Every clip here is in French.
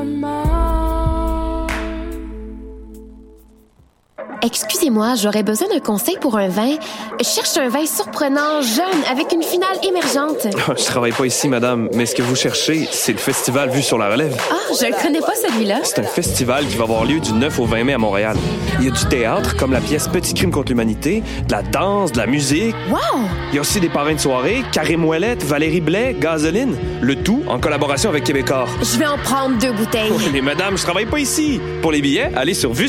my mind. Excusez-moi, j'aurais besoin d'un conseil pour un vin. Je cherche un vin surprenant, jeune, avec une finale émergente. je travaille pas ici, madame, mais ce que vous cherchez, c'est le festival Vue sur la Relève. Ah, je ne connais pas celui-là. C'est un festival qui va avoir lieu du 9 au 20 mai à Montréal. Il y a du théâtre, comme la pièce Petit crime contre l'humanité, de la danse, de la musique. Wow! Il y a aussi des parrains de soirée, Karim Ouellette, Valérie Blais, Gasoline. Le tout en collaboration avec Québécois. Je vais en prendre deux bouteilles. mais madame, je travaille pas ici. Pour les billets, allez sur vue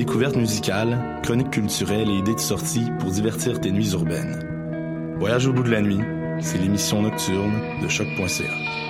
Découvertes musicales, chroniques culturelles et idées de sortie pour divertir tes nuits urbaines. Voyage au bout de la nuit, c'est l'émission nocturne de choc.ca.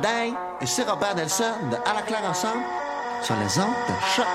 Day? Et c'est Robert Nelson de À la claire ensemble sur les ondes de choc.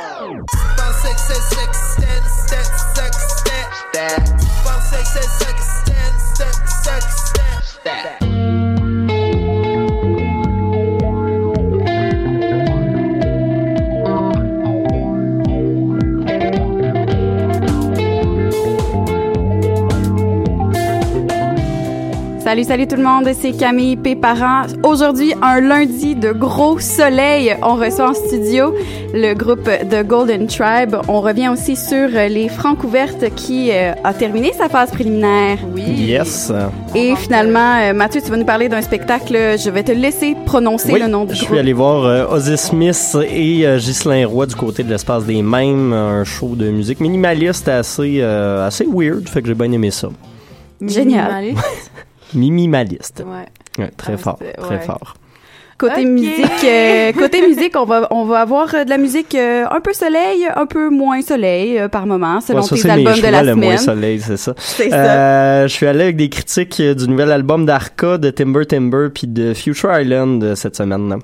Salut, salut tout le monde, c'est Camille Péparent. Aujourd'hui, un lundi de gros soleil. On reçoit en studio le groupe The Golden Tribe. On revient aussi sur les francs ouvertes qui euh, a terminé sa phase préliminaire. Oui. Yes. Et finalement, euh, Mathieu, tu vas nous parler d'un spectacle. Je vais te laisser prononcer le nom du je groupe. suis allé voir euh, Ozzy Smith et euh, Ghislain Roy du côté de l'espace des mêmes, un show de musique minimaliste assez, euh, assez weird, fait que j'ai bien aimé ça. Génial. Minimaliste. Ouais. Ouais, très Ah, fort, très fort. Côté musique, euh, côté musique, on va on va avoir euh, de la musique euh, un peu soleil, un peu moins soleil euh, par moment selon Ouais, ça, tes mes albums de la le moins semaine. soleil, c'est ça. C'est ça. Euh, je suis allé avec des critiques du nouvel album d'Arca, de Timber Timber, puis de Future Island cette semaine.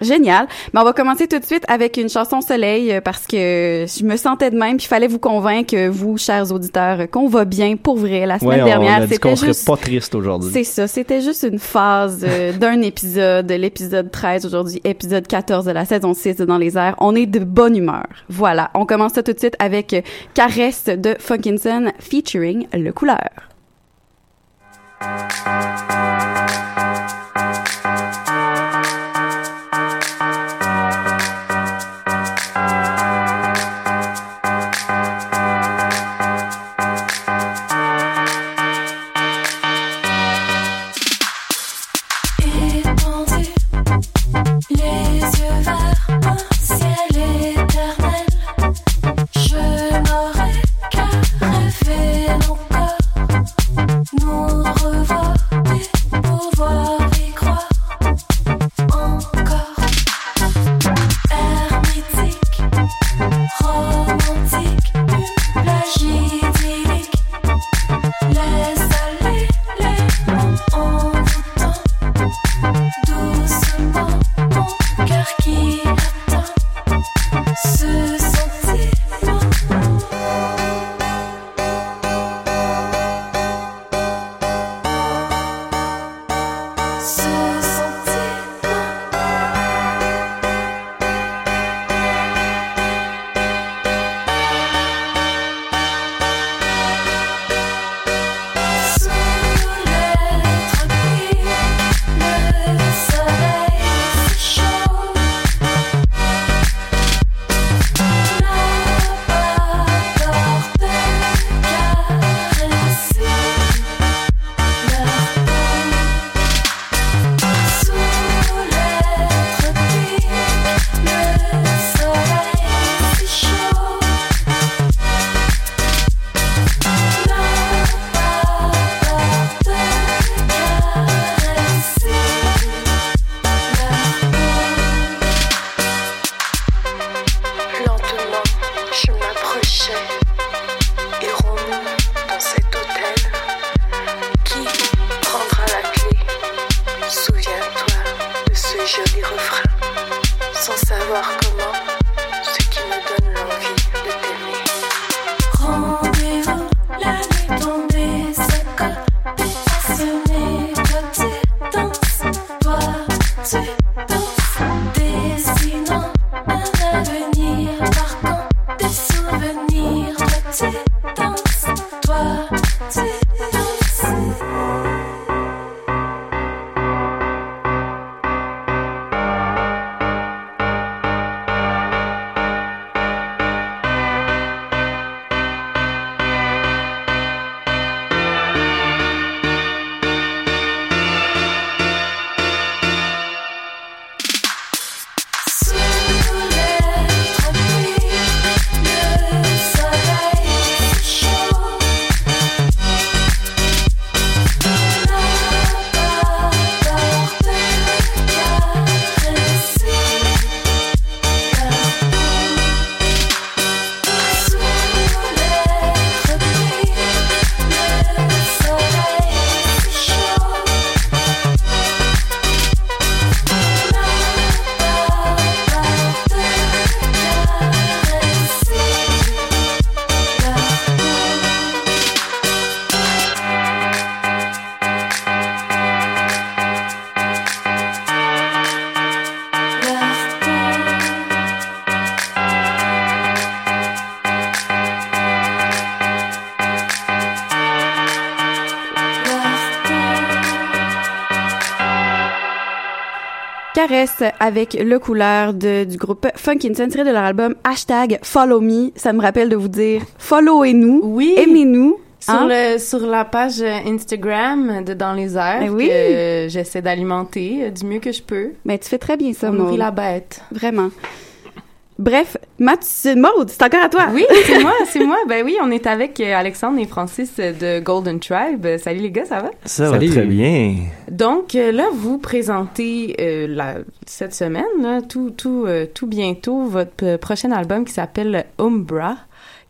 Génial. Mais on va commencer tout de suite avec une chanson soleil euh, parce que je me sentais de même puis il fallait vous convaincre euh, vous chers auditeurs euh, qu'on va bien pour vrai la semaine Ouais, on dernière c'était serait juste pas triste aujourd'hui. c'est ça, c'était juste une phase euh, d'un épisode, l'épisode 13 aujourd'hui, épisode 14 de la saison 6 de Dans les airs. On est de bonne humeur. Voilà, on commence ça tout de suite avec Caresse de Funkinson featuring Le Couleur. encore. Avec le couleur de, du groupe Funkin' tiré de leur album Hashtag Follow Me. Ça me rappelle de vous dire followez-nous, Oui. aimez-nous. Sur, hein? le, sur la page Instagram de Dans les airs, Ben oui. que j'essaie d'alimenter du mieux que je peux. Mais tu fais très bien ça, Maud. la bête. Vraiment. Bref, Matt, c'est- Maud, c'est encore à toi. Oui, c'est moi, c'est moi. Ben oui, on est avec euh, Alexandre et Francis euh, de Golden Tribe. Salut les gars, ça va? Ça Salut. va très bien. Donc euh, là, vous présentez euh, la, cette semaine, là, tout, tout, euh, tout bientôt, votre prochain album qui s'appelle Umbra,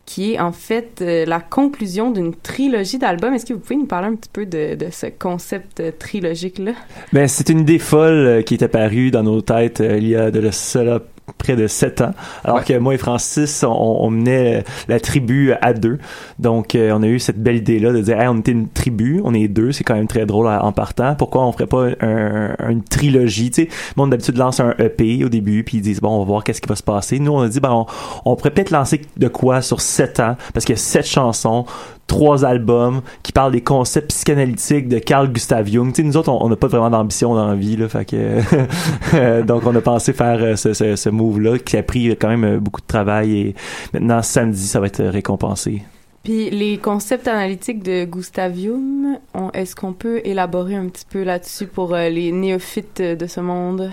qui est en fait euh, la conclusion d'une trilogie d'albums. Est-ce que vous pouvez nous parler un petit peu de, de ce concept euh, trilogique-là? Ben, c'est une idée folle euh, qui est apparue dans nos têtes euh, il y a de cela près de sept ans. Alors que moi et Francis, on, on menait la tribu à deux. Donc, euh, on a eu cette belle idée-là de dire, hey, on était une tribu, on est deux, c'est quand même très drôle à- en partant. Pourquoi on ferait pas un, une trilogie, tu sais? Monde d'habitude lance un EP au début, puis ils disent, bon, on va voir qu'est-ce qui va se passer. Nous, on a dit, ben, on, on pourrait peut-être lancer de quoi sur sept ans, parce qu'il y a sept chansons, trois albums qui parlent des concepts psychanalytiques de Carl Gustav Jung. Nous autres, on n'a pas vraiment d'ambition dans la vie, là, euh, donc on a pensé faire euh, ce, ce, ce move-là qui a pris quand même euh, beaucoup de travail et maintenant samedi, ça va être récompensé. Puis les concepts analytiques de Gustav Jung, on- est-ce qu'on peut élaborer un petit peu là-dessus pour euh, les néophytes euh, de ce monde?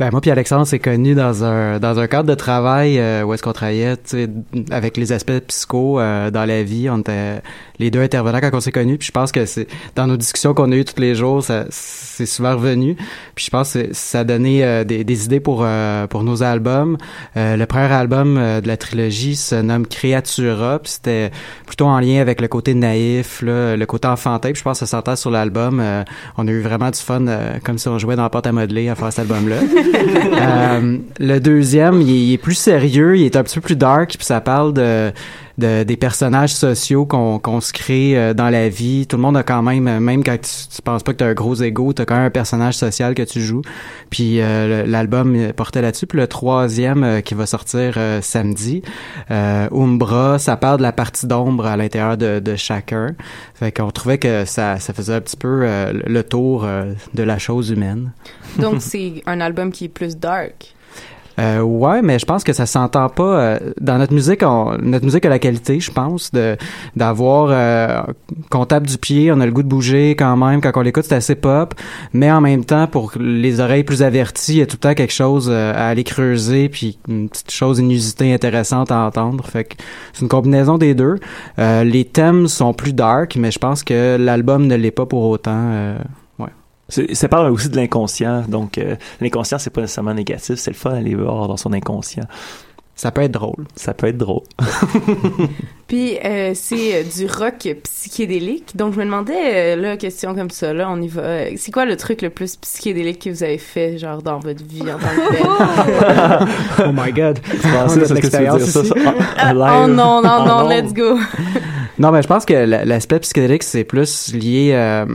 Ben, moi puis Alexandre s'est connu dans un dans un cadre de travail euh, où est-ce qu'on travaillait avec les aspects psycho euh, dans la vie. On était les deux intervenants quand on s'est connus puis je pense que c'est dans nos discussions qu'on a eues tous les jours ça c'est souvent revenu. Puis je pense que ça a donné euh, des, des idées pour euh, pour nos albums. Euh, le premier album de la trilogie se nomme Creatura puis c'était plutôt en lien avec le côté naïf là, le côté enfantin puis je pense que ça s'entend sur l'album. On a eu vraiment du fun comme si on jouait dans la pâte à modeler à faire cet album là euh, le deuxième, il est, il est plus sérieux, il est un petit peu plus dark, puis ça parle de, de- des personnages sociaux qu'on qu'on se crée euh, dans la vie. Tout le monde a quand même, euh, même quand tu, tu penses pas que t'as un gros ego, t'as quand même un personnage social que tu joues. Puis euh, l'album euh, portait là-dessus. Puis le troisième euh, qui va sortir euh, samedi, Umbra, ça parle de la partie d'ombre à l'intérieur de, de chacun. Fait qu'on trouvait que ça, ça faisait un petit peu le tour de la chose humaine. Donc c'est un album qui est plus dark. Euh, ouais, mais je pense que ça s'entend pas euh, dans notre musique. On, notre musique a la qualité, je pense, de d'avoir euh, qu'on tape du pied, on a le goût de bouger quand même. Quand on l'écoute, c'est assez pop, mais en même temps, pour les oreilles plus averties, il y a tout le temps quelque chose euh, à aller creuser, puis une petite chose inusitée, intéressante à entendre. Fait que c'est une combinaison des deux. Euh, les thèmes sont plus dark, mais je pense que l'album ne l'est pas pour autant. C'est- Ça parle aussi de l'inconscient, donc euh, l'inconscient c'est pas nécessairement négatif, c'est le fun d'aller voir dans son inconscient. ça peut être drôle. Ça peut être drôle. Puis euh, c'est euh, du rock psychédélique. Donc je me demandais, là, question comme ça, là, on y va. C'est quoi le truc le plus psychédélique que vous avez fait, genre, dans votre vie en tant que oh my god. l'expérience veux dire ça, ça, Ah, live? oh non, non, Ah, non, non. let's go. Non, mais je pense que l'aspect psychédélique, c'est plus lié euh,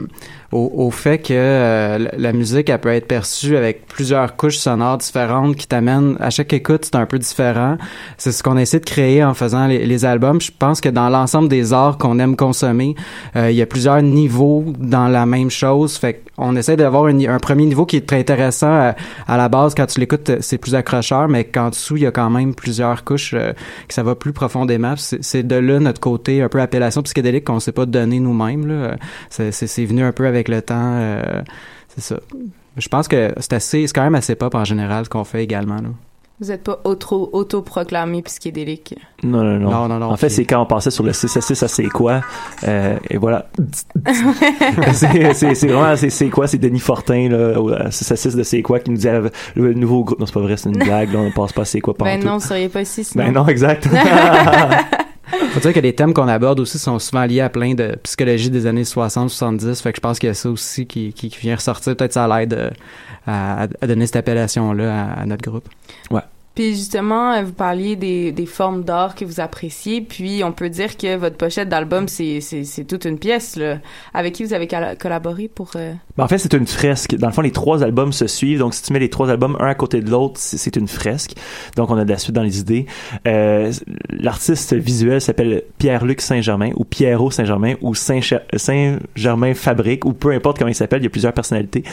au, fait que euh, la- musique, elle peut être perçue avec plusieurs couches sonores différentes qui t'amènent, à chaque écoute, c'est un peu différent. C'est ce qu'on essaie de créer en faisant les, albums. Je pense que dans l'ensemble des arts qu'on aime consommer, euh, il y a plusieurs niveaux dans la même chose. Fait qu'on essaie d'avoir un, premier niveau qui est très intéressant à, la base. Quand tu l'écoutes, c'est plus accrocheur, mais qu'en dessous, il y a quand même plusieurs couches euh, que ça va plus profondément. C'est de là notre côté un peu appellation psychédélique qu'on sait pas donner nous-mêmes. c'est venu un peu avec le temps. euh, c'est ça. Je pense que c'est assez, c'est quand même assez pop en général ce qu'on fait également. Là. Vous êtes pas auto- autoproclamé psychédélique? Non, non, non. Non, non, non, En fait, c'est quand on passait sur le 6 à 6 à c'est quoi. euh, et voilà. c'est vraiment, c'est c'est quoi? C'est Denis Fortin, là, au euh, 6 à 6 de c'est quoi, qui nous disait euh, le nouveau groupe. Non, c'est pas vrai, c'est une blague, là, on passe pas à c'est quoi Ben pantoute. non, vous seriez pas ici sinon. Ben non, exact. Faut dire que les thèmes qu'on aborde aussi sont souvent liés à plein de psychologie des années 60-70. Fait que je pense qu'il y a ça aussi qui, qui, vient ressortir. Peut-être ça l'aide à, à donner cette appellation-là à, à notre groupe. Ouais. Puis justement, euh, vous parliez des, des formes d'art que vous appréciez, puis on peut dire que votre pochette d'album, c'est, c'est, c'est toute une pièce. Là. Avec qui vous avez colla- collaboré pour... euh, Ben, en fait, c'est une fresque. Dans le fond, les trois albums se suivent. Donc, si tu mets les trois albums un à côté de l'autre, c'est une fresque. Donc, on a de la suite dans les idées. Euh, L'artiste visuel s'appelle Pierre-Luc Saint-Germain ou Pierrot Saint-Germain ou Saint-Germain Fabrique ou peu importe comment il s'appelle. Il y a plusieurs personnalités.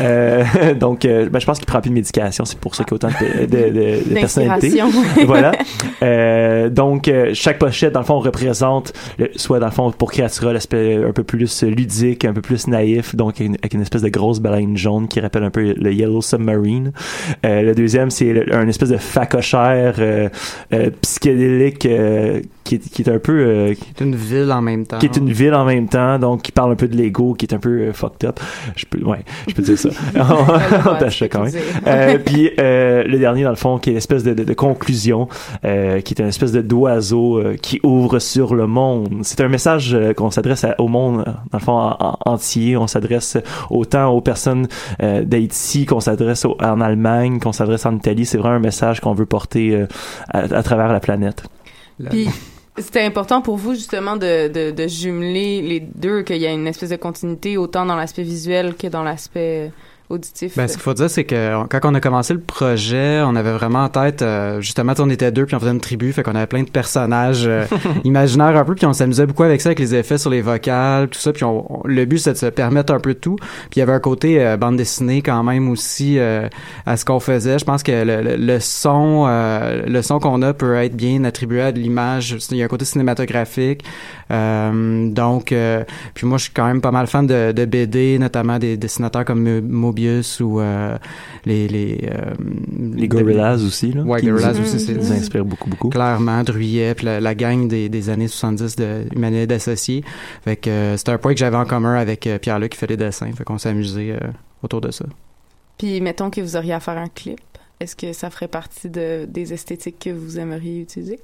Euh, donc, euh, ben, je pense qu'il prend plus de médication. C'est pour ça qu'il y a autant de, de, de- D'inspiration. voilà. Euh, donc, euh, chaque pochette, dans le fond, on représente, le- soit dans le fond, pour Creatura, l'aspect un peu plus ludique, un peu plus naïf, donc une- avec une espèce de grosse baleine jaune qui rappelle un peu le Yellow Submarine. Euh, le deuxième, c'est un espèce de facochère euh, euh, psychédélique euh, qui, est, qui est un peu... euh, C'est une ville en même temps. qui est une ville en même temps, donc qui parle un peu de l'ego, qui est un peu euh, fucked up. Je peux, ouais, je peux dire ça. on tâche ça quand même. Euh, puis euh, le dernier, dans le fond, qui est l'espèce de, de, de conclusion, euh, qui est une espèce de d'oiseau euh, qui ouvre sur le monde. C'est un message euh, qu'on s'adresse au monde, dans le fond, en- en- entier. On s'adresse autant aux personnes euh, d'Haïti qu'on s'adresse en Allemagne, qu'on s'adresse en Italie. C'est vraiment un message qu'on veut porter euh, à, à travers la planète. Puis c'était important pour vous justement de, de, de jumeler les deux, qu'il y a une espèce de continuité autant dans l'aspect visuel que dans l'aspect auditif. Ben, ce qu'il faut dire, c'est que quand on a commencé le projet, on avait vraiment en tête, euh, justement, on était deux, puis on faisait une tribu, fait qu'on avait plein de personnages euh, imaginaires un peu, puis on s'amusait beaucoup avec ça, avec les effets sur les vocales, tout ça, puis on, on- le but, c'est de se permettre un peu de tout. Puis il y avait un côté euh, bande dessinée quand même aussi euh, à ce qu'on faisait. Je pense que le, le- le son, euh, le son qu'on a peut être bien attribué à de l'image. Il y a un côté cinématographique. Euh, donc, euh, puis moi, je suis quand même pas mal fan de, de BD, notamment des dessinateurs comme Mo- Ou euh, les les euh, Les Gorillaz aussi, là. Ouais, qui Gorillaz nous- aussi, c'est nous inspirent beaucoup, beaucoup. Clairement, Druyet, puis la, la gang des, des années 70 de Humanité d'associés. Fait que euh, c'était un point que j'avais en commun avec euh, Pierre-Luc qui fait les dessins. Fait qu'on s'est amusé euh, autour de ça. Puis mettons que vous auriez à faire un clip. Est-ce que ça ferait partie de, des esthétiques que vous aimeriez utiliser?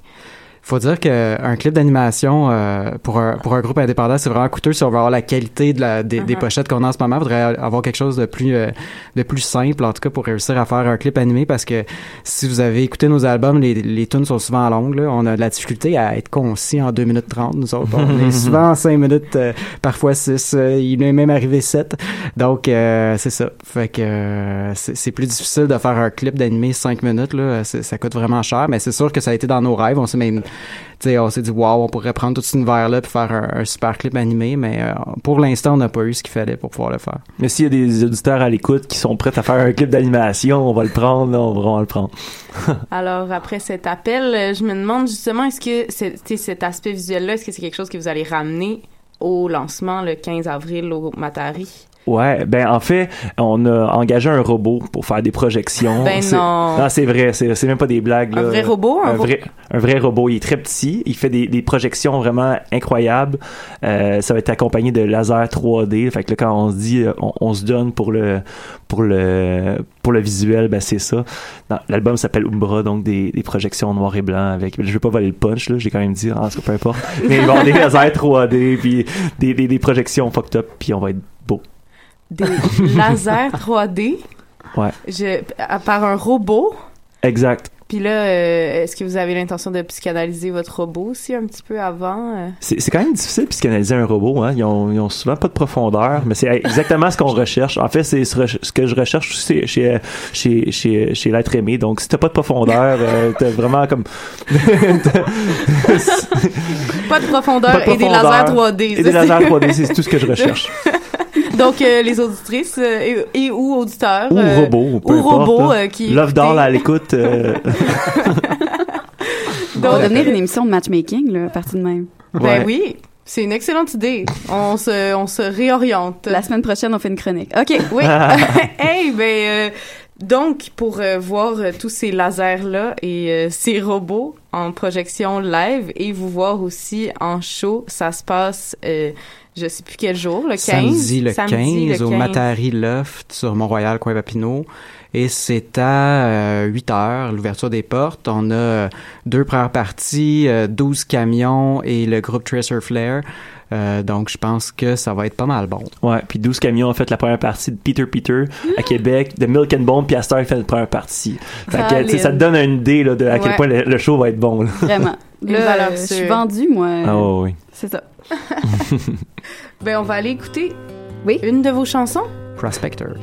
Faut dire qu'un clip d'animation euh, pour, un, pour un groupe indépendant, c'est vraiment coûteux si on veut avoir la qualité de la, des, des Mhm. pochettes qu'on a en ce moment. Il faudrait avoir quelque chose de plus, euh, de plus simple, en tout cas, pour réussir à faire un clip animé parce que si vous avez écouté nos albums, les, les tunes sont souvent longues. Là. On a de la difficulté à être concis en 2 minutes 30, nous autres. On est souvent en 5 minutes, euh, parfois 6. il est même arrivé 7. Donc, euh, c'est ça. Fait que euh, c'est c'est plus difficile de faire un clip d'animé 5 minutes. Là. Ça coûte vraiment cher, mais c'est sûr que ça a été dans nos rêves. On s'est même tu sais, on s'est dit, waouh, on pourrait prendre tout cet univers-là puis faire un, un super clip animé, mais euh, pour l'instant, on n'a pas eu ce qu'il fallait pour pouvoir le faire. Mais s'il y a des auditeurs à l'écoute qui sont prêts à faire un clip d'animation, on va le prendre, là, on va vraiment le prendre. Alors, après cet appel, euh, je me demande justement, est-ce que c'est- cet aspect visuel-là, est-ce que c'est quelque chose que vous allez ramener au lancement le 15 avril au Matari? Ouais, ben en fait, on a engagé un robot pour faire des projections. Ben C'est- non. Non, c'est vrai, c'est c'est même pas des blagues. Un vrai robot, un un, ro- vrai, un vrai robot. Il est très petit, il fait des, des projections vraiment incroyables. Euh, ça va être accompagné de laser 3D. Fait que là, quand on se dit, euh, on, on se donne pour le pour le pour le visuel, ben c'est ça. L'album s'appelle Umbra, donc des, des projections noir et blanc avec. Je vais pas voler le punch là, j'ai quand même dit, en tout cas, peu importe. Mais bon, des lasers 3D puis des, des, des projections fucked up, puis on va être beau. Des lasers 3D Ouais, je, à- par un robot. exact. Puis là, euh, est-ce que vous avez l'intention de psychanalyser votre robot aussi un petit peu avant? euh? C'est quand même difficile de psychanalyser un robot. Hein. Ils, ont, ils ont souvent pas de profondeur, mais c'est exactement ce qu'on recherche. En fait, c'est ce, que je recherche aussi chez, chez, chez, chez l'être aimé. Donc, si t'as pas de profondeur, euh, t'as vraiment comme... Pas de profondeur, Pas de et des profondeur. lasers 3D. Et des lasers c'est- 3D, c'est tout ce que je recherche. Donc, euh, les auditrices euh, et, et ou auditeurs. Ou euh, robot, peu ou importe. robots là. euh, qui. Love écoutez- Doll à l'écoute. euh, Ça va devenir une émission de matchmaking, là, à partir de même. Ben oui, c'est une excellente idée. On se, on se réoriente. La semaine prochaine, on fait une chronique. OK. Oui. hey, ben euh, donc pour euh, voir euh, tous ces lasers là et euh, ces robots en projection live et vous voir aussi en show, ça se passe euh, je sais plus quel jour, le 15. Samedi le 15 Samedi, le au 15. Matari Loft sur Mont-Royal, coin Papineau. Et c'est à euh, 8 heures, l'ouverture des portes. On a euh, deux premières parties, euh, 12 camions et le groupe Tracer Flare. Euh, donc, je pense que ça va être pas mal bon. Ouais, puis 12 camions ont fait la première partie de Peter Peter à Québec, de Milk and Bone, puis Astor fait la première partie. Fait que, tu sais, ça te donne une idée là, de à quel point le, le show va être bon. Là. Vraiment. Là, valeur je suis vendue, moi. Ah ouais, ouais. C'est ça. Ben on va aller écouter Oui. une de vos chansons. Prospector.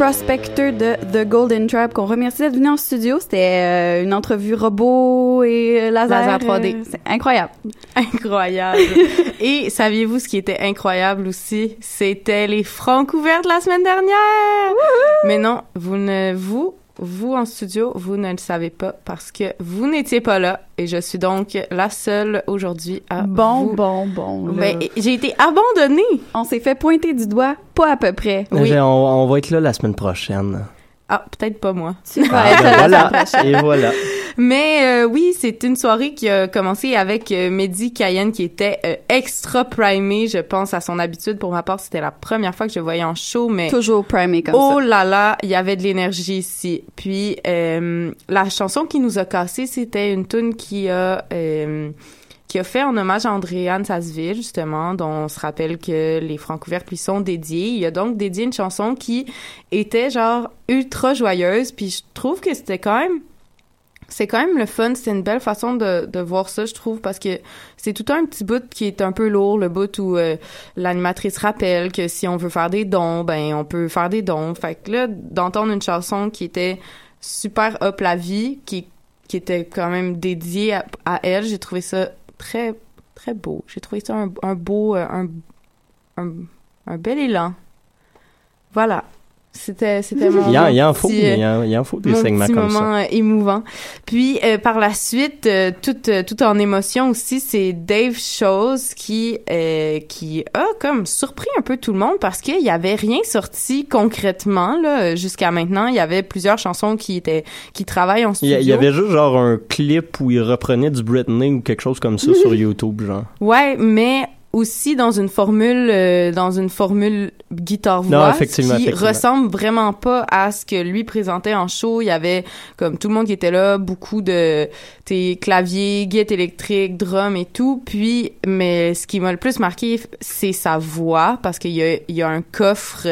Prospector de The Golden Tribe qu'on remercie d'être venu en studio. C'était euh, une entrevue robot et euh, laser. Laser 3D. euh, c'est incroyable. Incroyable. Et saviez-vous ce qui était incroyable aussi? C'était les francs ouverts de la semaine dernière! Mais non, vous ne, vous, vous en studio, vous ne le savez pas parce que vous n'étiez pas là et je suis donc la seule aujourd'hui à Bon, vous- bon, bon. Ben, j'ai été abandonnée. On s'est fait pointer du doigt, pas à peu près. Oui. On, on va être là la semaine prochaine. Ah, peut-être pas moi. Tu vas Ah, être ben voilà. Et voilà. Mais euh, oui, c'est une soirée qui a commencé avec euh, Mehdi Cayenne qui était euh, extra primé, je pense, à son habitude. Pour ma part, c'était la première fois que je le voyais en show, mais Toujours primé comme oh ça. là là, il y avait de l'énergie ici. Puis euh, la chanson qui nous a cassé, c'était une tune qui a euh, qui a fait en hommage à Andréane Sasseville, justement, dont on se rappelle que les francs ouverts lui sont dédiés. Il a donc dédié une chanson qui était genre ultra joyeuse, puis je trouve que c'était quand même c'est quand même le fun, c'est une belle façon de, de voir ça, je trouve, parce que c'est tout un petit bout qui est un peu lourd, le bout où euh, l'animatrice rappelle que si on veut faire des dons, ben on peut faire des dons. Fait que là, d'entendre une chanson qui était super up la vie, qui, qui était quand même dédiée à, à elle, j'ai trouvé ça très, beau. J'ai trouvé ça un, beau, euh, un, un bel élan. Voilà. C'était, c'était mon Il y en, il y faut, petit, euh, il y en, il en faut des mon segments petit comme moment ça. euh, émouvant. Puis euh, par la suite, euh, tout, euh, tout en émotion aussi, c'est Dave Chose qui euh, qui a comme surpris un peu tout le monde parce qu'il y avait rien sorti concrètement là jusqu'à maintenant. Il y avait plusieurs chansons qui étaient qui travaillent en studio. y, il y avait juste genre un clip où il reprenait du Britney ou quelque chose comme ça sur YouTube, genre. Ouais, mais aussi dans une formule euh, dans une formule guitare voix Non, effectivement, qui effectivement. ressemble vraiment pas à ce que lui présentait en show. Il y avait comme tout le monde qui était là beaucoup de tes claviers guitare électrique drum et tout. Puis mais ce qui m'a le plus marqué c'est sa voix parce qu'il y a il y a un coffre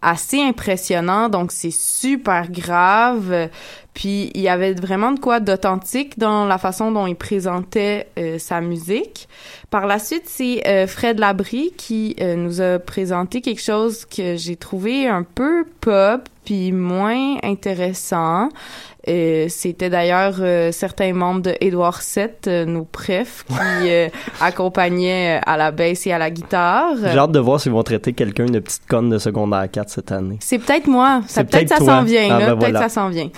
assez impressionnant. Donc c'est super grave puis il y avait vraiment de quoi d'authentique dans la façon dont il présentait euh, sa musique. Par la suite, c'est euh, Fred Labrie qui euh, nous a présenté quelque chose que j'ai trouvé un peu pop puis moins intéressant. Euh, C'était d'ailleurs euh, certains membres de Édouard VII, euh, nos prefs, qui euh, accompagnaient euh, à la basse et à la guitare. J'ai hâte de voir s'ils vont traiter quelqu'un de petite conne de secondaire 4 cette année. C'est peut-être moi. Ça C'est peut-être ça peut-être toi. s'en vient Ah, là. ben peut-être voilà. ça s'en vient.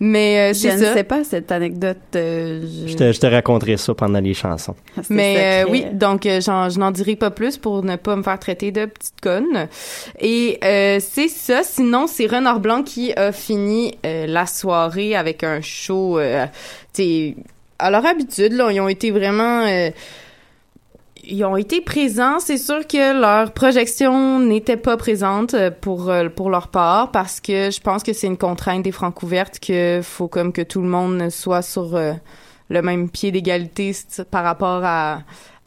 Mais euh, Je c'est ne ça. sais pas cette anecdote. euh, je- Je te, je te raconterai ça pendant les chansons. c'est Mais euh, oui, donc euh, je n'en dirai pas plus pour ne pas me faire traiter de petite conne. Et euh, c'est ça. Sinon, c'est Renard Blanc qui a fini euh, la soirée avec un show. Euh, à leur habitude, ils ont été vraiment. euh, ils ont été présents. C'est sûr que leur projection n'était pas présente euh, pour pour leur part parce que je pense que c'est une contrainte des francs ouvertes que faut comme que tout le monde soit sur le même pied d'égalité par rapport à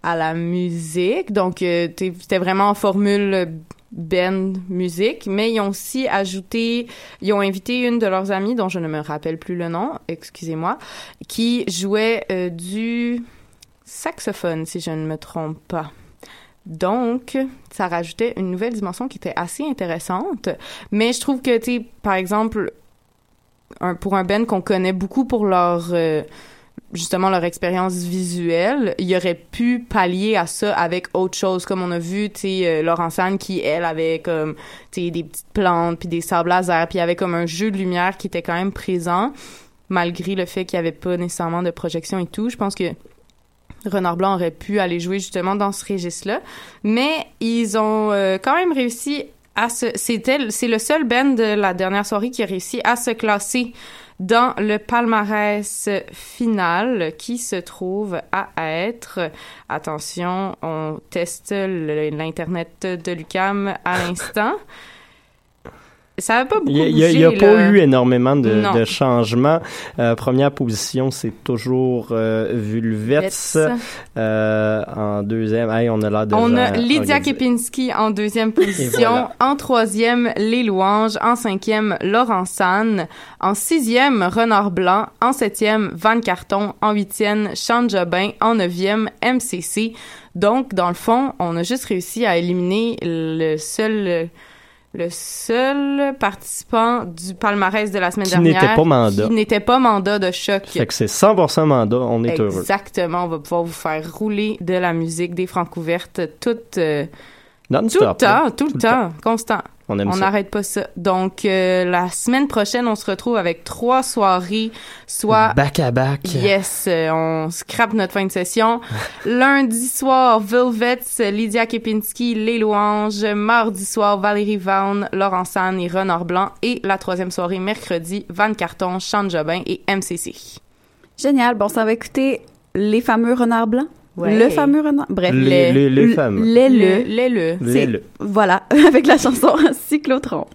à la musique. Donc c'était vraiment en formule band musique, mais ils ont aussi ajouté, ils ont invité une de leurs amies dont je ne me rappelle plus le nom, excusez-moi, qui jouait euh, du saxophone, si je ne me trompe pas. Donc, ça rajoutait une nouvelle dimension qui était assez intéressante. Mais je trouve que, tu par exemple, un, pour un band qu'on connaît beaucoup pour leur... euh, justement leur expérience visuelle, il aurait pu pallier à ça avec autre chose. Comme on a vu tu sais euh, Laurence Anne qui elle avait comme tu des petites plantes puis des sables laser puis il y avait comme un jeu de lumière qui était quand même présent malgré le fait qu'il y avait pas nécessairement de projection et tout, je pense que Renard Blanc aurait pu aller jouer justement dans ce registre-là, mais ils ont euh, quand même réussi à se c'était c'est le seul band de la dernière soirée qui a réussi à se classer dans le palmarès final qui se trouve à être attention on teste l'internet de Lucam à l'instant ça a pas beaucoup Il n'y a, bougé, il y a pas là. eu énormément de, de changements. Euh, première position, c'est toujours euh, Vulvets. Euh, en deuxième, hey, on a l'air de On a Lydia. Kepinski en deuxième position. voilà. En troisième, Les Louanges. En cinquième, Laurent San. En sixième, Renard Blanc. En septième, Van Carton. En huitième, Sean Jobin. En neuvième, MCC. Donc, dans le fond, on a juste réussi à éliminer le seul le seul participant du palmarès de la semaine Qui dernière n'était pas mandat. qui n'était pas mandat de choc. Fait que c'est 100% mandat, on est heureux. Exactement, on va pouvoir vous faire rouler de la musique des Francouvertes toute euh, tout le temps, là. tout le temps, constant. On aime ça. n'arrête pas ça. Donc euh, la semaine prochaine, on se retrouve avec trois soirées, soit Back à back. Yes, euh, on scrape notre fin de session. Lundi soir, Velvets, Lydia Kepinski, Les Louanges. Mardi soir, Valérie Vaughan, Laurent San et Renard Blanc. Et la troisième soirée, mercredi, Van Carton, Sean Jobin et MCC. Génial. Bon, ça va écouter les fameux renards blancs? Ouais. Le fameux renard. Bref. Les- les- les le- fameux. Les le. Le- les le. Les le. Voilà, avec la chanson Cyclotron.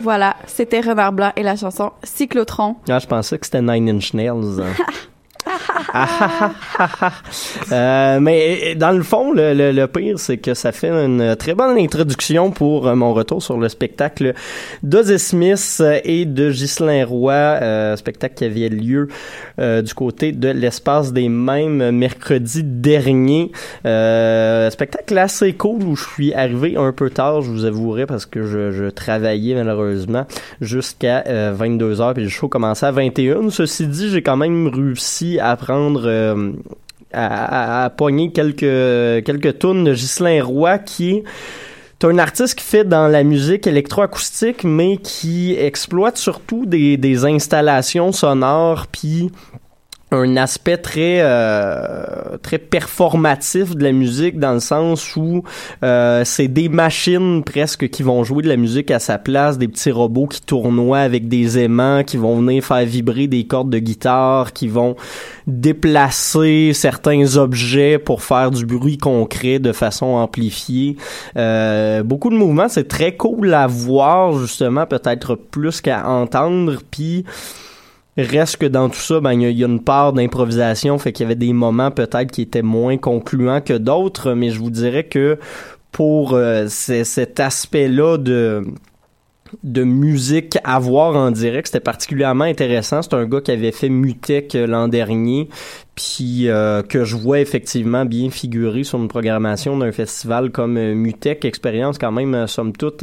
Voilà, c'était Renard Blanc et la chanson Cyclotron. Ah, je pensais que c'était Nine Inch Nails. Euh, mais euh, dans le fond, le, le- le pire, c'est que ça fait une très bonne introduction pour euh, mon retour sur le spectacle d'Ozzy Smith et de Ghislain Roy, euh, spectacle qui avait lieu euh, du côté de l'espace des mêmes mercredi dernier. Spectacle assez cool où je suis arrivé un peu tard, je vous avouerai, parce que je, je travaillais malheureusement jusqu'à 22h, puis le show commençait à 21 Ceci dit, j'ai quand même réussi à prendre... euh, à, à, pogner quelques quelques de Ghislain Roy qui est T'as un artiste qui fait dans la musique électroacoustique, mais qui exploite surtout des, des installations sonores, puis un aspect très euh, très performatif de la musique dans le sens où euh, c'est des machines presque qui vont jouer de la musique à sa place, des petits robots qui tournoient avec des aimants, qui vont venir faire vibrer des cordes de guitare, qui vont déplacer certains objets pour faire du bruit concret de façon amplifiée. Euh, beaucoup de mouvements, c'est très cool à voir justement, peut-être plus qu'à entendre, puis Reste que dans tout ça, ben il y, a- une part d'improvisation, fait qu'il y avait des moments peut-être qui étaient moins concluants que d'autres, mais je vous dirais que pour euh, cet aspect-là de de musique à voir en direct, c'était particulièrement intéressant. C'est un gars qui avait fait Mutech euh, l'an dernier, puis euh, que je vois effectivement bien figurer sur une programmation d'un festival comme euh, Mutech, expérience quand même euh, somme toute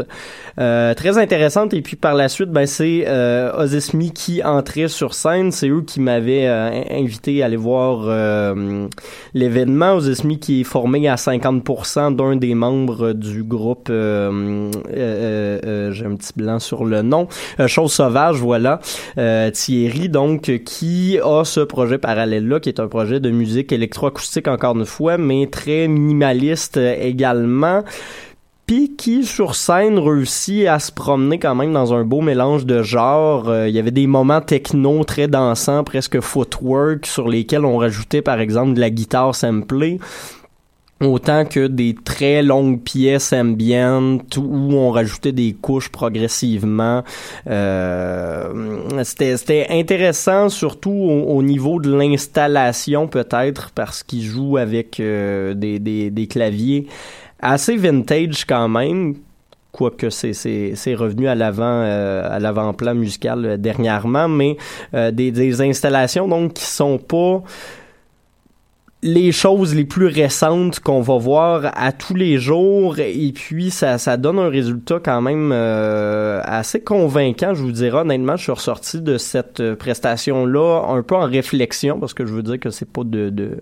euh, très intéressante. Et puis par la suite, ben c'est euh, Ozesmi qui entrait sur scène. C'est eux qui m'avaient euh, in- invité à aller voir l'événement. Ozesmi qui est formé à 50% d'un des membres du groupe. J'ai un petit blanc sur le nom. Chose sauvage, voilà. Thierry, donc, qui a ce projet parallèle-là, qui est un projet de musique électroacoustique, encore une fois, mais très minimaliste euh, également puis qui sur scène réussit à se promener quand même dans un beau mélange de genres. Euh, Il y avait des moments techno très dansants, presque footwork, sur lesquels on rajoutait par exemple de la guitare samplée. Autant que des très longues pièces ambiantes où on rajoutait des couches progressivement. Euh, c'était, intéressant surtout au, au niveau de l'installation peut-être parce qu'il joue avec euh, des, des, des claviers assez vintage quand même quoique c'est revenu à l'avant euh, à l'avant-plan musical euh, dernièrement mais des des installations donc qui sont pas les choses les plus récentes qu'on va voir à tous les jours. Et puis ça, ça donne un résultat quand même euh, assez convaincant je vous dirais. Honnêtement je suis ressorti de cette euh, prestation là un peu en réflexion parce que je veux dire que c'est pas de,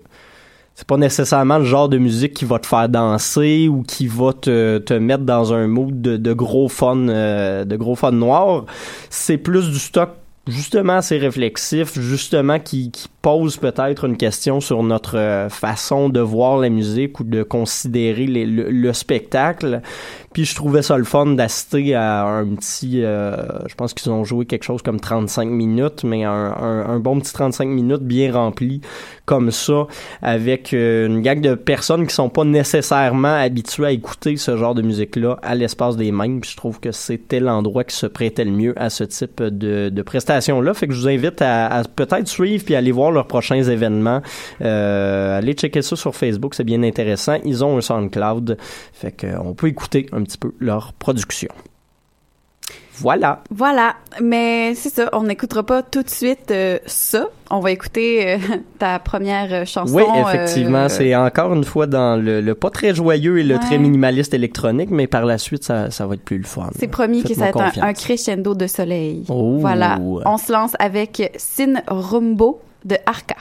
c'est pas nécessairement le genre de musique qui va te faire danser ou qui va te, te mettre dans un mood de, de gros fun euh, de gros fun noir. C'est plus du stock justement assez réflexif, justement qui, qui pose peut-être une question sur notre euh, façon de voir la musique ou de considérer le, le spectacle. Puis je trouvais ça le fun d'assister à un petit, euh, je pense qu'ils ont joué quelque chose comme 35 minutes, mais un, un, bon petit 35 minutes bien rempli comme ça, avec euh, une gang de personnes qui sont pas nécessairement habituées à écouter ce genre de musique-là à l'espace des mêmes. Puis je trouve que c'était l'endroit qui se prêtait le mieux à ce type de, de prestations-là. Fait que je vous invite à, peut-être suivre puis aller voir leurs prochains événements. Euh, allez checker ça sur Facebook, c'est bien intéressant. Ils ont un SoundCloud, fait qu'on peut écouter un petit peu leur production. Voilà. Voilà, mais c'est ça, on n'écoutera pas tout de suite euh, ça. On va écouter euh, ta première euh, chanson. Oui, effectivement, euh, c'est encore une fois dans le, le pas très joyeux et le Ouais. très minimaliste électronique, mais par la suite, ça, ça va être plus le fun. C'est promis que ça va être un, crescendo de soleil. Oh. Voilà, on se lance avec Sin Rumbo de Arca.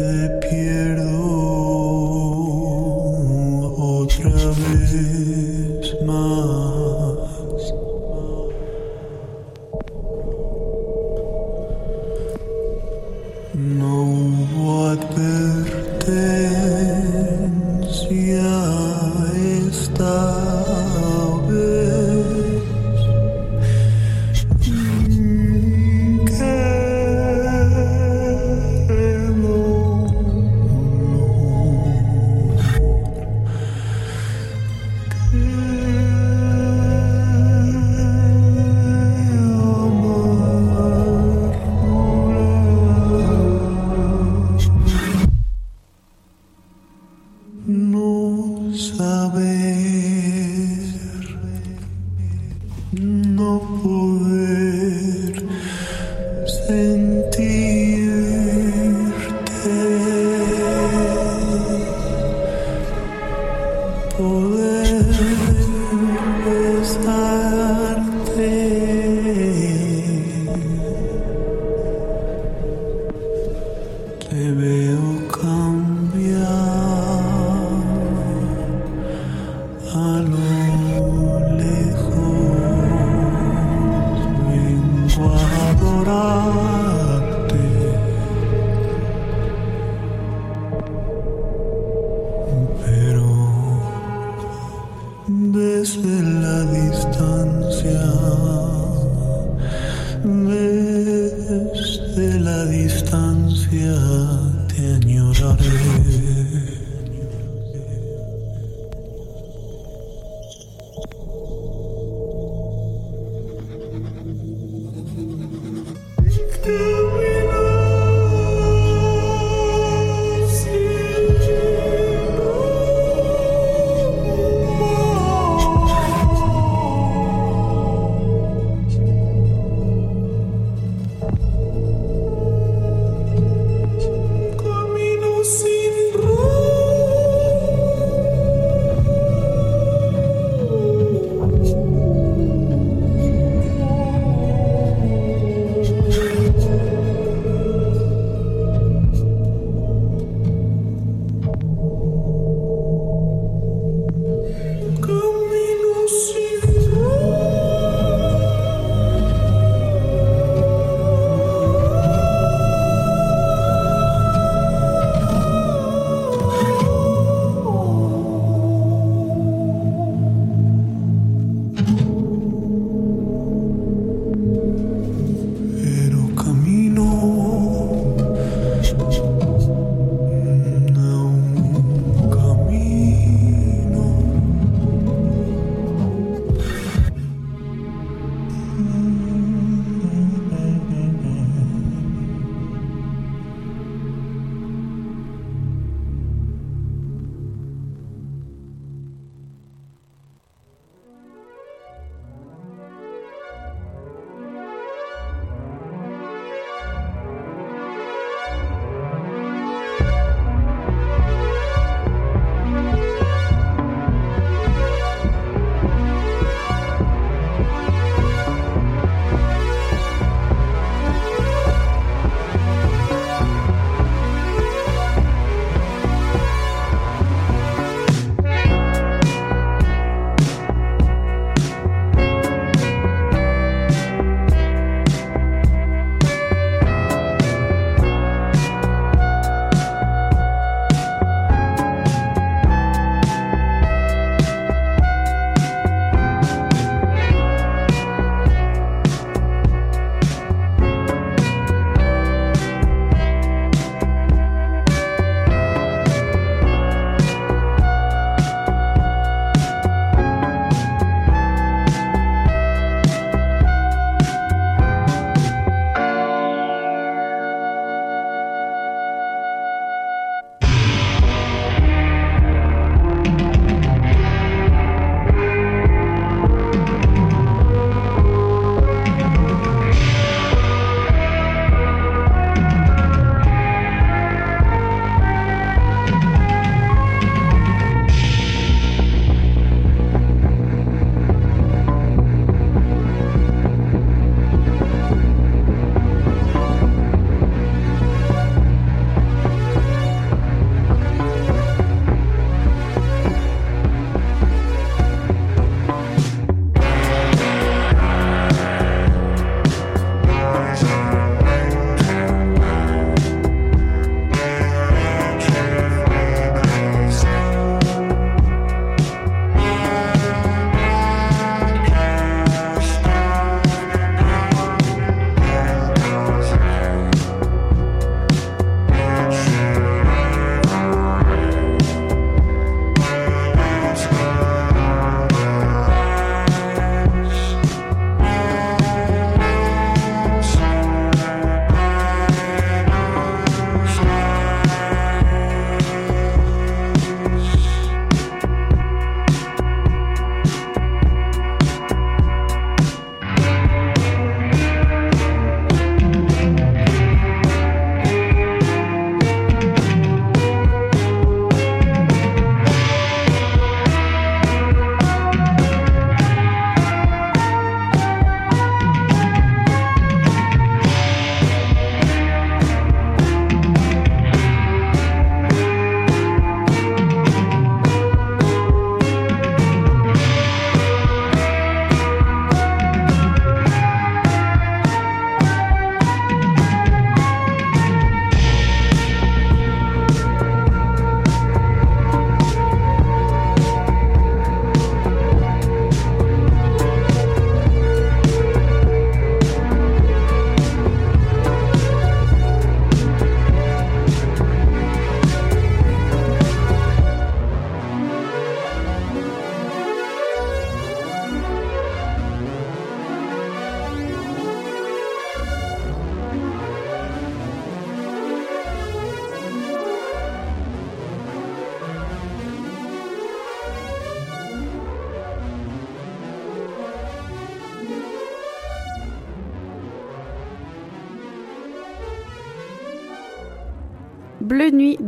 Te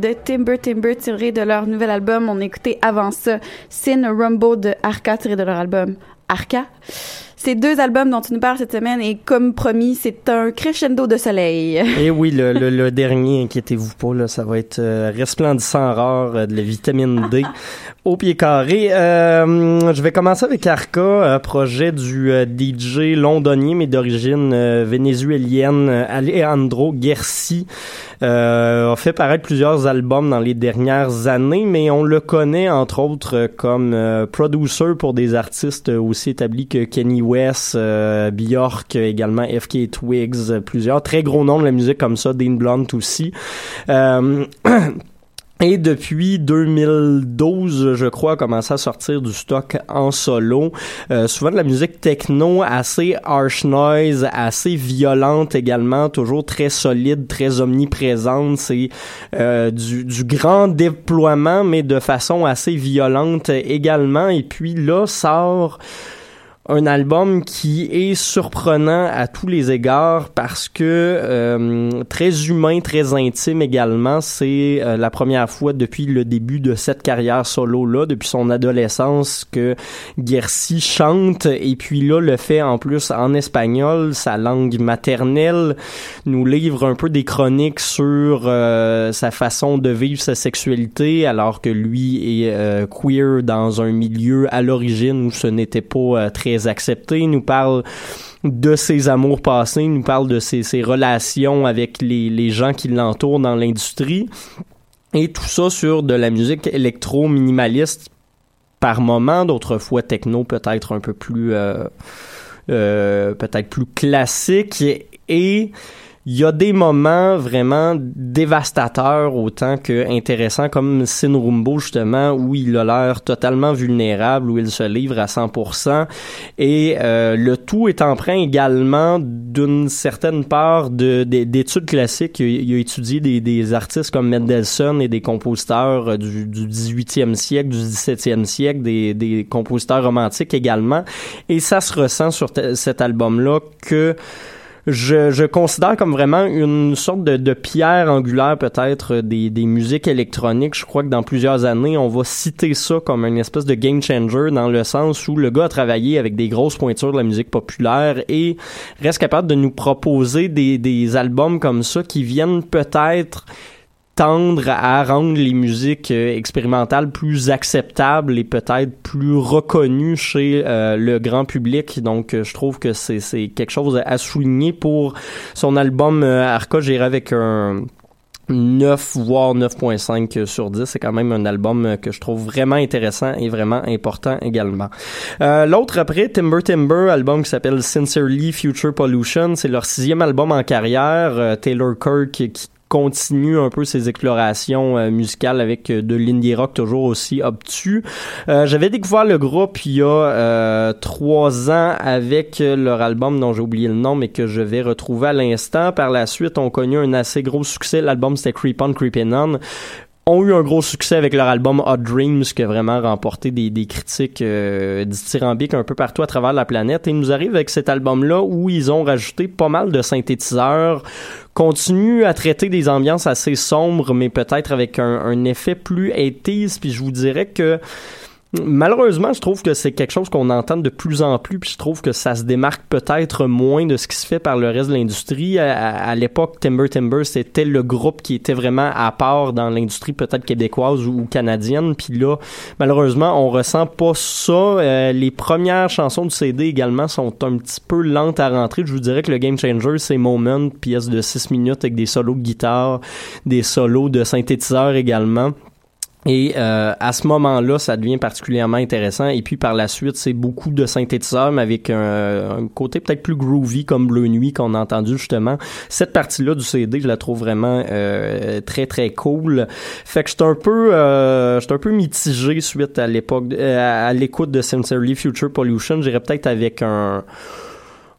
de Timber Timber tiré de leur nouvel album. On a écouté avant ça Sin Rumbo de Arca tiré de leur album Arca. Ces deux albums dont tu nous parles cette semaine et comme promis, c'est un crescendo de soleil. Et oui, le, le, le dernier, inquiétez-vous pas, là, ça va être euh, resplendissant rare, euh, de la vitamine D au pied carré. Euh, je vais commencer avec Arca, euh, projet du DJ londonien mais d'origine vénézuélienne, Alejandro. Euh, a fait paraître plusieurs albums dans les dernières années, mais on le connaît entre autres comme producer pour des artistes aussi établis que Kenny West, euh, Bjork, également FK Twigs, euh, plusieurs très gros noms de la musique comme ça, Dean Blunt aussi. Euh, Et depuis 2012, je crois, a commencé à sortir du stock en solo. Souvent de la musique techno assez harsh noise, assez violente également, toujours très solide, très omniprésente. C'est du grand déploiement, mais de façon assez violente également. Et puis là, sort un album qui est surprenant à tous les égards parce que euh, très humain, très intime également. C'est euh, la première fois depuis le début de cette carrière solo-là, depuis son adolescence, que Gersi chante et puis là le fait en plus en espagnol, sa langue maternelle, nous livre un peu des chroniques sur euh, sa façon de vivre sa sexualité alors que lui est euh, queer dans un milieu à l'origine où ce n'était pas euh, accepté. Nous parle de ses amours passés, nous parle de ses, relations avec les, les gens qui l'entourent dans l'industrie. Et tout ça sur de la musique électro-minimaliste par moment, d'autres fois techno peut-être un peu plus euh, euh, peut-être plus classique et il y a des moments vraiment dévastateurs autant que intéressants comme Sin Rumbo justement où il a l'air totalement vulnérable où il se livre à 100% et euh, le tout est empreint également d'une certaine part de, de- d'études classiques. Il, a étudié des, des artistes comme Mendelssohn et des compositeurs euh, du, du 18e siècle du 17e siècle des, des compositeurs romantiques également. Et ça se ressent sur cet album là que je, je considère comme vraiment une sorte de, de pierre angulaire peut-être des, des musiques électroniques. Je crois que dans plusieurs années, on va citer ça comme une espèce de game changer dans le sens où le gars a travaillé avec des grosses pointures de la musique populaire et reste capable de nous proposer des, des albums comme ça qui viennent peut-être tendre à rendre les musiques euh, expérimentales plus acceptables et peut-être plus reconnues chez euh, le grand public. Donc, euh, je trouve que c'est c'est quelque chose à souligner pour son album euh, Arca. J'irai avec un 9 voire 9.5 sur 10. C'est quand même un album que je trouve vraiment intéressant et vraiment important également. Euh, L'autre après, Timber Timber, album qui s'appelle Sincerely Future Pollution. C'est leur sixième album en carrière. Taylor Kirk qui continue un peu ses explorations euh, musicales avec euh, de l'indie rock toujours aussi obtus. Euh, J'avais découvert le groupe il y a trois ans avec leur album dont j'ai oublié le nom mais que je vais retrouver à l'instant. Par la suite, ont connu un assez gros succès. L'album c'était Creep On Creepin' On ont eu un gros succès avec leur album Hot Dreams qui a vraiment remporté des, des critiques euh, un peu partout à travers la planète. Et ils nous arrivent avec cet album-là où ils ont rajouté pas mal de synthétiseurs, continuent à traiter des ambiances assez sombres, mais peut-être avec un, un effet plus 80s. Puis je vous dirais que Malheureusement, je trouve que c'est quelque chose qu'on entend de plus en plus, puis je trouve que ça se démarque peut-être moins de ce qui se fait par le reste de l'industrie. À, l'époque, Timber Timber, c'était le groupe qui était vraiment à part dans l'industrie peut-être québécoise ou, canadienne, puis là, malheureusement, on ressent pas ça. Euh, les premières chansons du CD également sont un petit peu lentes à rentrer. Je vous dirais que le Game Changer, c'est Moment, pièce de 6 minutes avec des solos de guitare, des solos de synthétiseurs également. Et euh, à ce moment-là, ça devient particulièrement intéressant. Et puis par la suite, c'est beaucoup de synthétiseurs, mais avec un, un côté peut-être plus groovy comme Bleu Nuit qu'on a entendu justement. Cette partie-là du CD, je la trouve vraiment euh, très très cool. Fait que j'étais un peu, euh, j'étais un peu mitigé suite à l'époque, euh, à l'écoute de Sincerely Future Pollution. J'irais peut-être avec un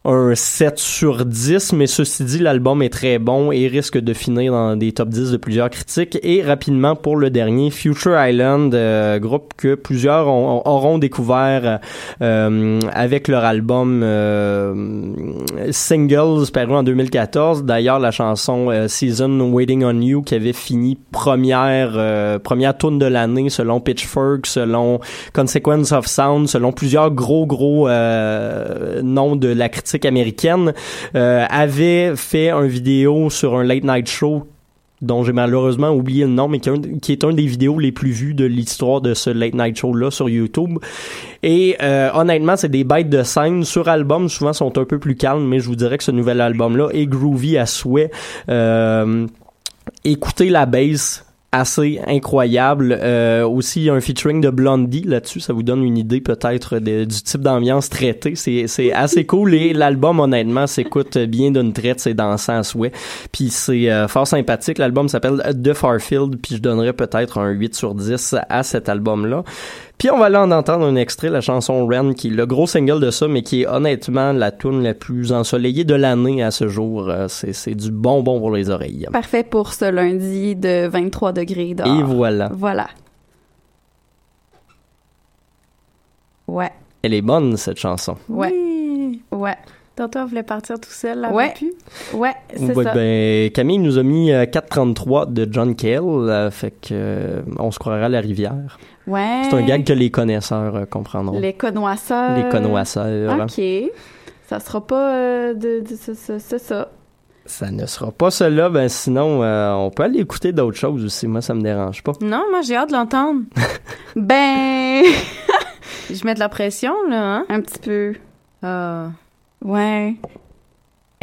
un 7 sur 10, mais ceci dit, l'album est très bon et risque de finir dans des top 10 de plusieurs critiques. Et rapidement, pour le dernier, Future Island, euh, groupe que plusieurs ont- auront découvert euh, avec leur album euh, Singles paru en 2014. D'ailleurs, la chanson euh, Season Waiting on You qui avait fini première euh, première tune de l'année selon Pitchfork, selon Consequence of Sound, selon plusieurs gros gros euh, noms de la critique américaine, euh, avait fait un vidéo sur un late night show dont j'ai malheureusement oublié le nom, mais qui est, un, des vidéos les plus vues de l'histoire de ce late night show là sur YouTube. Et euh, honnêtement, c'est des bêtes de scène sur album, souvent sont un peu plus calmes, mais je vous dirais que ce nouvel album là est groovy à souhait. Euh, écoutez la bass assez incroyable. Euh, aussi, il y a un featuring de Blondie là-dessus. Ça vous donne une idée peut-être du type d'ambiance traitée. C'est, c'est assez cool et l'album, honnêtement, s'écoute bien d'une traite. C'est dansant à souhait. Puis c'est euh, fort sympathique. L'album s'appelle The Farfield. Puis je donnerais peut-être un 8 sur 10 à cet album-là. Puis on va aller en entendre un extrait, la chanson Ren, qui est le gros single de ça, mais qui est honnêtement la tune la plus ensoleillée de l'année à ce jour. Euh, C'est, c'est du bonbon pour les oreilles. Parfait pour ce lundi de 23 degrés dehors. Et voilà. Voilà. Ouais. Elle est bonne, cette chanson. Ouais. Oui. Ouais. Tantôt, elle voulait partir tout seul, là. Ouais. plus. Ouais, c'est Ouais, ça. ben, Camille nous a mis euh, 4.33 de John Cale, euh, fait que euh, on se croirait à la rivière. Ouais. C'est un gag que les connaisseurs euh, comprendront. Les connoisseurs. Les connoisseurs. OK. Ça sera pas euh, de, de- c'est ça, c'est ça. Ça ne sera pas cela, ben sinon euh, on peut aller écouter d'autres choses aussi. Moi, ça me dérange pas. Non, moi, j'ai hâte de l'entendre. Ben, Je mets de la pression, là, hein? un petit peu. Ah. Ouais.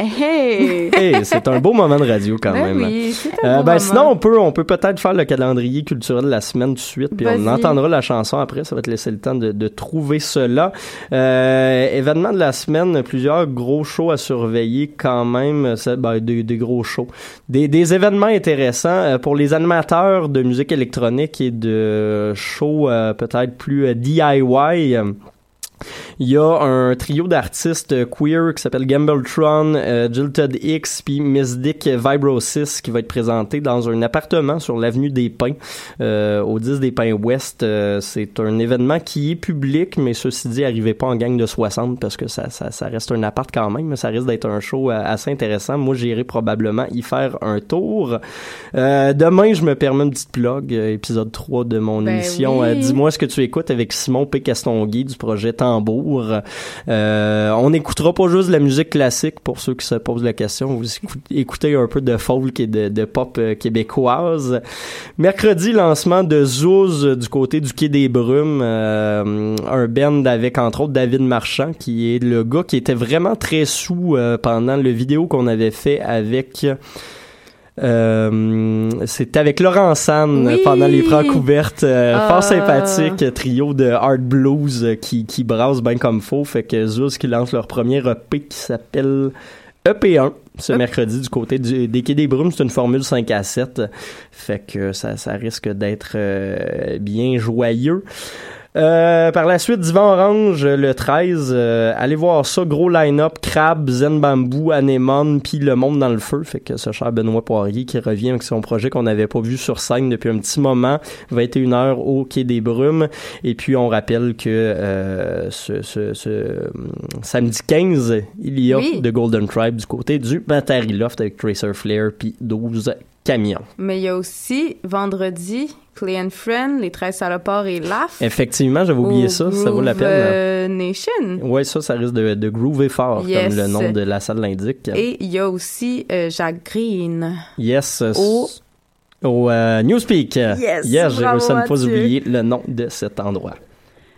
Hey! Hey, c'est un beau moment de radio quand Ben même. oui, c'est un Euh, beau ben moment. sinon on peut on peut peut-être faire le calendrier culturel de la semaine tout de suite puis on entendra la chanson après ça va te laisser le temps de, de trouver cela euh, événement de la semaine plusieurs gros shows à surveiller quand même ben, des, des gros shows des, des événements intéressants euh, pour les animateurs de musique électronique et de shows euh, peut-être plus euh, DIY il y a un trio d'artistes queer qui s'appelle Gambletron, euh, Jilted X puis Miss Dick Vibrosis qui va être présenté dans un appartement sur l'avenue des Pins euh, au 10 des Pins Ouest. Euh, c'est un événement qui est public, mais ceci dit, arrivez pas en gang de 60 parce que ça, ça, ça reste un appart quand même, mais ça risque d'être un show euh, assez intéressant. Moi, j'irai probablement y faire un tour. Euh, demain, je me permets une petite plug, épisode 3 de mon Ben émission. oui. Dis-moi ce que tu écoutes avec Simon P. Castonguay du projet Euh, on n'écoutera pas juste de la musique classique pour ceux qui se posent la question. Vous écout- écoutez un peu de folk et de, de pop euh, québécoise. Mercredi, lancement de Zouz du côté du Quai des Brumes. euh, un band avec entre autres David Marchand qui est le gars qui était vraiment très sous pendant le vidéo qu'on avait fait avec... Euh, c'était avec Laurent San Oui! pendant les francs couvertes euh, Ah. fort sympathique trio de hard blues euh, qui, qui brasse bien comme faux fait que Zeus qui lance leur premier EP qui s'appelle EP1 ce mercredi du côté du, des Quais des Brumes. C'est une formule 5 à 7 fait que ça, ça risque d'être euh, bien joyeux euh, par la suite, Divan Orange, le 13. euh, allez voir ça. Gros line-up. Crab, Zen Bamboo, Anémone, puis Le Monde dans le Feu. Fait que ce cher Benoît Poirier qui revient avec son projet qu'on n'avait pas vu sur scène depuis un petit moment. 21h au Quai des Brumes. Et puis, on rappelle que euh, ce, ce, ce, hum, samedi 15, il y a Oui. The Golden Tribe du côté du Battery Loft avec Tracer Flair puis 12 camions. Mais il y a aussi, vendredi, Clay and Friend, Les 13 salopards et Laugh. Effectivement, j'avais oublié ça. Ça vaut la peine. euh, Nation. Ouais, ça, ça risque de, de groover fort, Yes. comme le nom de la salle l'indique. Et il y a aussi euh, Jacques Green. Yes. Au- Au euh, Newspeak. Yes, Yes, j'ai réussi à ne pas oublier le nom de cet endroit.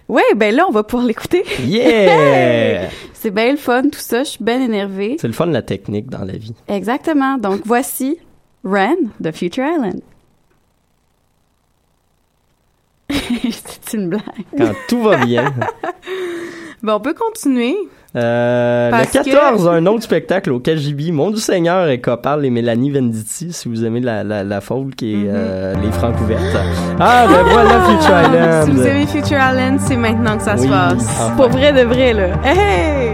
Ouais, ben là, on va pouvoir l'écouter. Yeah! C'est bien le fun, tout ça. Je suis bien énervée. C'est le fun, la technique dans la vie. Exactement. Donc, voici Ren de Future Island. C'est une blague. Quand tout va bien. Ben, on peut continuer. Euh, le 14, que- un autre spectacle au KGB, Mon du Seigneur et Copal et Mélanie Venditti, si vous aimez la, la, la folk et Mm-hmm. euh, les francs couvertes. Ah, ben voilà Future Island! Si vous aimez Future Island, c'est maintenant que ça se passe. enfin. Pour vrai de vrai, là. Hey!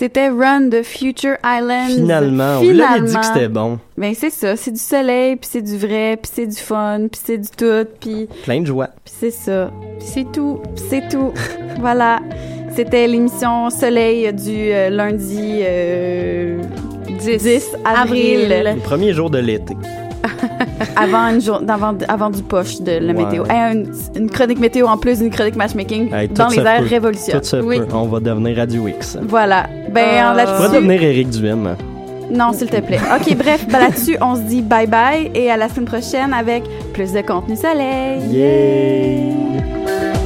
C'était Run de Future Islands. Finalement, on l'avait dit que c'était bon. Ben c'est ça, c'est du soleil, puis c'est du vrai, puis c'est du fun, puis c'est du tout, puis Plein de joie. puis c'est ça. Puis c'est tout, puis c'est tout. voilà. C'était l'émission Soleil du euh, lundi euh, 10, avril, Le premier jour de l'été. avant, une jour, avant, avant du poche de la météo. Hey, une, une chronique météo en plus d'une chronique matchmaking Hey, dans les airs révolutionnaires. Tout se oui. peut. On va devenir Radio X. Voilà. Ben Euh, On pourrait devenir Eric Duhem. Non, s'il te plaît. OK, bref, ben là-dessus, on se dit bye bye et à la semaine prochaine avec plus de contenu soleil. Yeah!